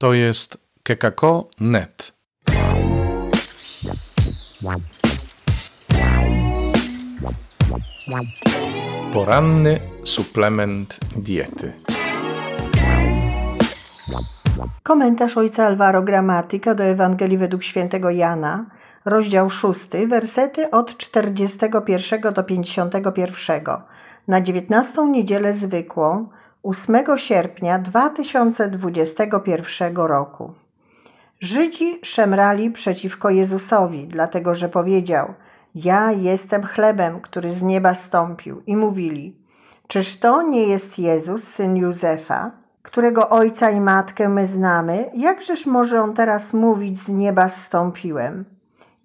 To jest kekako.net. Poranny suplement diety. Komentarz ojca Alvaro Gramatyka do Ewangelii według świętego Jana, rozdział 6, wersety od 41 do 51. Na 19 niedzielę zwykłą, 8 sierpnia 2021 roku. Żydzi szemrali przeciwko Jezusowi, dlatego że powiedział: Ja jestem chlebem, który z nieba stąpił. I mówili: Czyż to nie jest Jezus, syn Józefa, którego ojca i matkę my znamy? Jakżeż może on teraz mówić: Z nieba stąpiłem?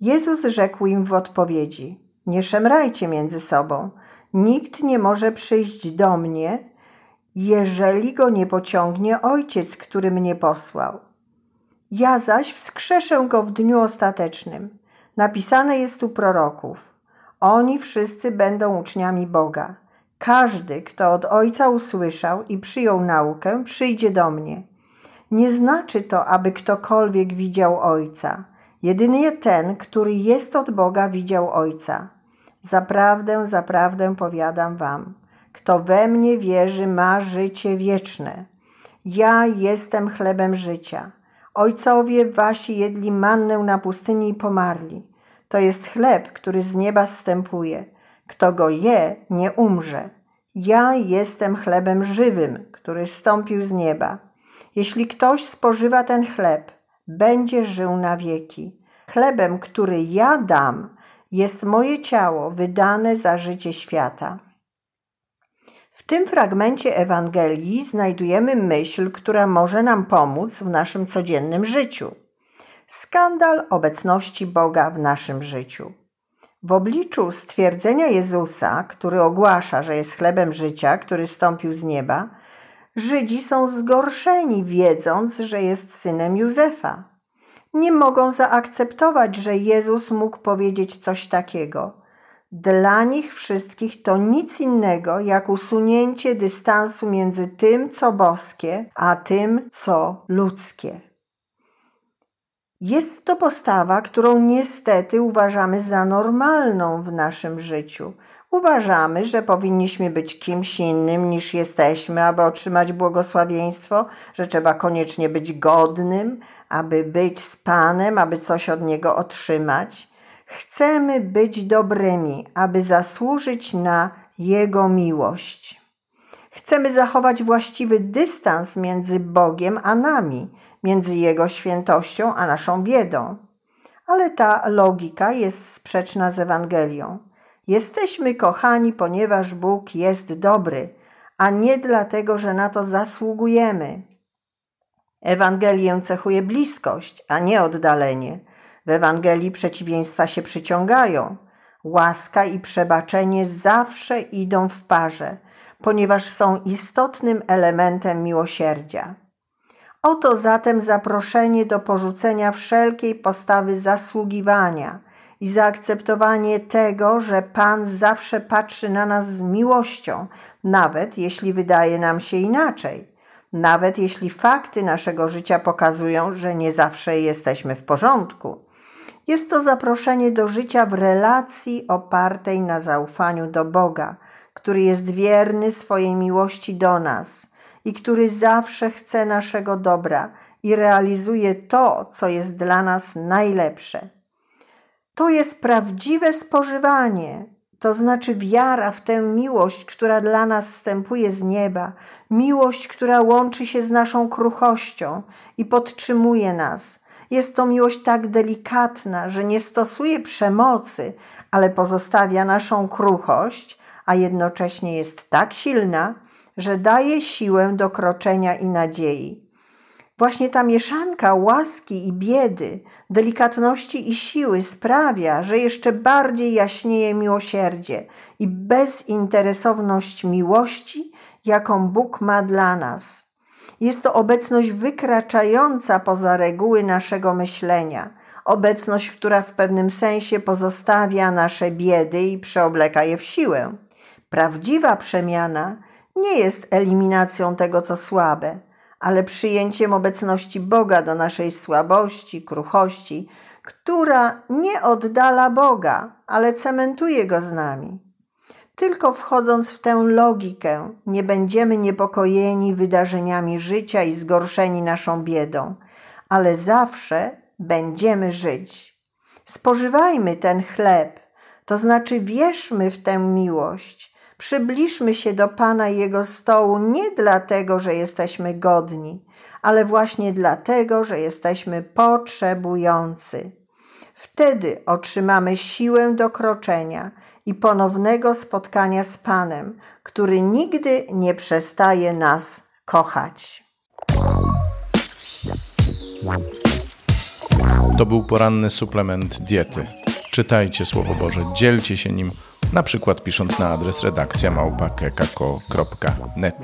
Jezus rzekł im w odpowiedzi: Nie szemrajcie między sobą. Nikt nie może przyjść do mnie, jeżeli go nie pociągnie ojciec, który mnie posłał. Ja zaś wskrzeszę go w dniu ostatecznym. Napisane jest u proroków. Oni wszyscy będą uczniami Boga. Każdy, kto od Ojca usłyszał i przyjął naukę, przyjdzie do mnie. Nie znaczy to, aby ktokolwiek widział Ojca. Jedynie ten, który jest od Boga, widział Ojca. Zaprawdę, zaprawdę powiadam wam, kto we mnie wierzy, ma życie wieczne. Ja jestem chlebem życia. Ojcowie wasi jedli mannę na pustyni i pomarli. To jest chleb, który z nieba zstępuje. Kto go je, nie umrze. Ja jestem chlebem żywym, który stąpił z nieba. Jeśli ktoś spożywa ten chleb, będzie żył na wieki. Chlebem, który ja dam, jest moje ciało wydane za życie świata. W tym fragmencie Ewangelii znajdujemy myśl, która może nam pomóc w naszym codziennym życiu. Skandal obecności Boga w naszym życiu. W obliczu stwierdzenia Jezusa, który ogłasza, że jest chlebem życia, który stąpił z nieba, Żydzi są zgorszeni, wiedząc, że jest synem Józefa. Nie mogą zaakceptować, że Jezus mógł powiedzieć coś takiego. Dla nich wszystkich to nic innego jak usunięcie dystansu między tym, co boskie, a tym, co ludzkie. Jest to postawa, którą niestety uważamy za normalną w naszym życiu. Uważamy, że powinniśmy być kimś innym niż jesteśmy, aby otrzymać błogosławieństwo, że trzeba koniecznie być godnym, aby być z Panem, aby coś od Niego otrzymać. Chcemy być dobrymi, aby zasłużyć na Jego miłość. Chcemy zachować właściwy dystans między Bogiem a nami, między Jego świętością a naszą biedą. Ale ta logika jest sprzeczna z Ewangelią. Jesteśmy kochani, ponieważ Bóg jest dobry, a nie dlatego, że na to zasługujemy. Ewangelię cechuje bliskość, a nie oddalenie. W Ewangelii przeciwieństwa się przyciągają. Łaska i przebaczenie zawsze idą w parze, ponieważ są istotnym elementem miłosierdzia. Oto zatem zaproszenie do porzucenia wszelkiej postawy zasługiwania i zaakceptowanie tego, że Pan zawsze patrzy na nas z miłością, nawet jeśli wydaje nam się inaczej, nawet jeśli fakty naszego życia pokazują, że nie zawsze jesteśmy w porządku. Jest to zaproszenie do życia w relacji opartej na zaufaniu do Boga, który jest wierny swojej miłości do nas i który zawsze chce naszego dobra i realizuje to, co jest dla nas najlepsze. To jest prawdziwe spożywanie, to znaczy wiara w tę miłość, która dla nas wstępuje z nieba, miłość, która łączy się z naszą kruchością i podtrzymuje nas. Jest to miłość tak delikatna, że nie stosuje przemocy, ale pozostawia naszą kruchość, a jednocześnie jest tak silna, że daje siłę do kroczenia i nadziei. Właśnie ta mieszanka łaski i biedy, delikatności i siły sprawia, że jeszcze bardziej jaśnieje miłosierdzie i bezinteresowność miłości, jaką Bóg ma dla nas. Jest to obecność wykraczająca poza reguły naszego myślenia, obecność, która w pewnym sensie pozostawia nasze biedy i przeobleka je w siłę. Prawdziwa przemiana nie jest eliminacją tego, co słabe, ale przyjęciem obecności Boga do naszej słabości, kruchości, która nie oddala Boga, ale cementuje go z nami. Tylko wchodząc w tę logikę, nie będziemy niepokojeni wydarzeniami życia i zgorszeni naszą biedą, ale zawsze będziemy żyć. Spożywajmy ten chleb, to znaczy wierzmy w tę miłość. Przybliżmy się do Pana i Jego stołu nie dlatego, że jesteśmy godni, ale właśnie dlatego, że jesteśmy potrzebujący. Wtedy otrzymamy siłę do kroczenia i ponownego spotkania z Panem, który nigdy nie przestaje nas kochać. To był poranny suplement diety. Czytajcie Słowo Boże, dzielcie się nim, na przykład pisząc na adres redakcja małpa.kekako.net.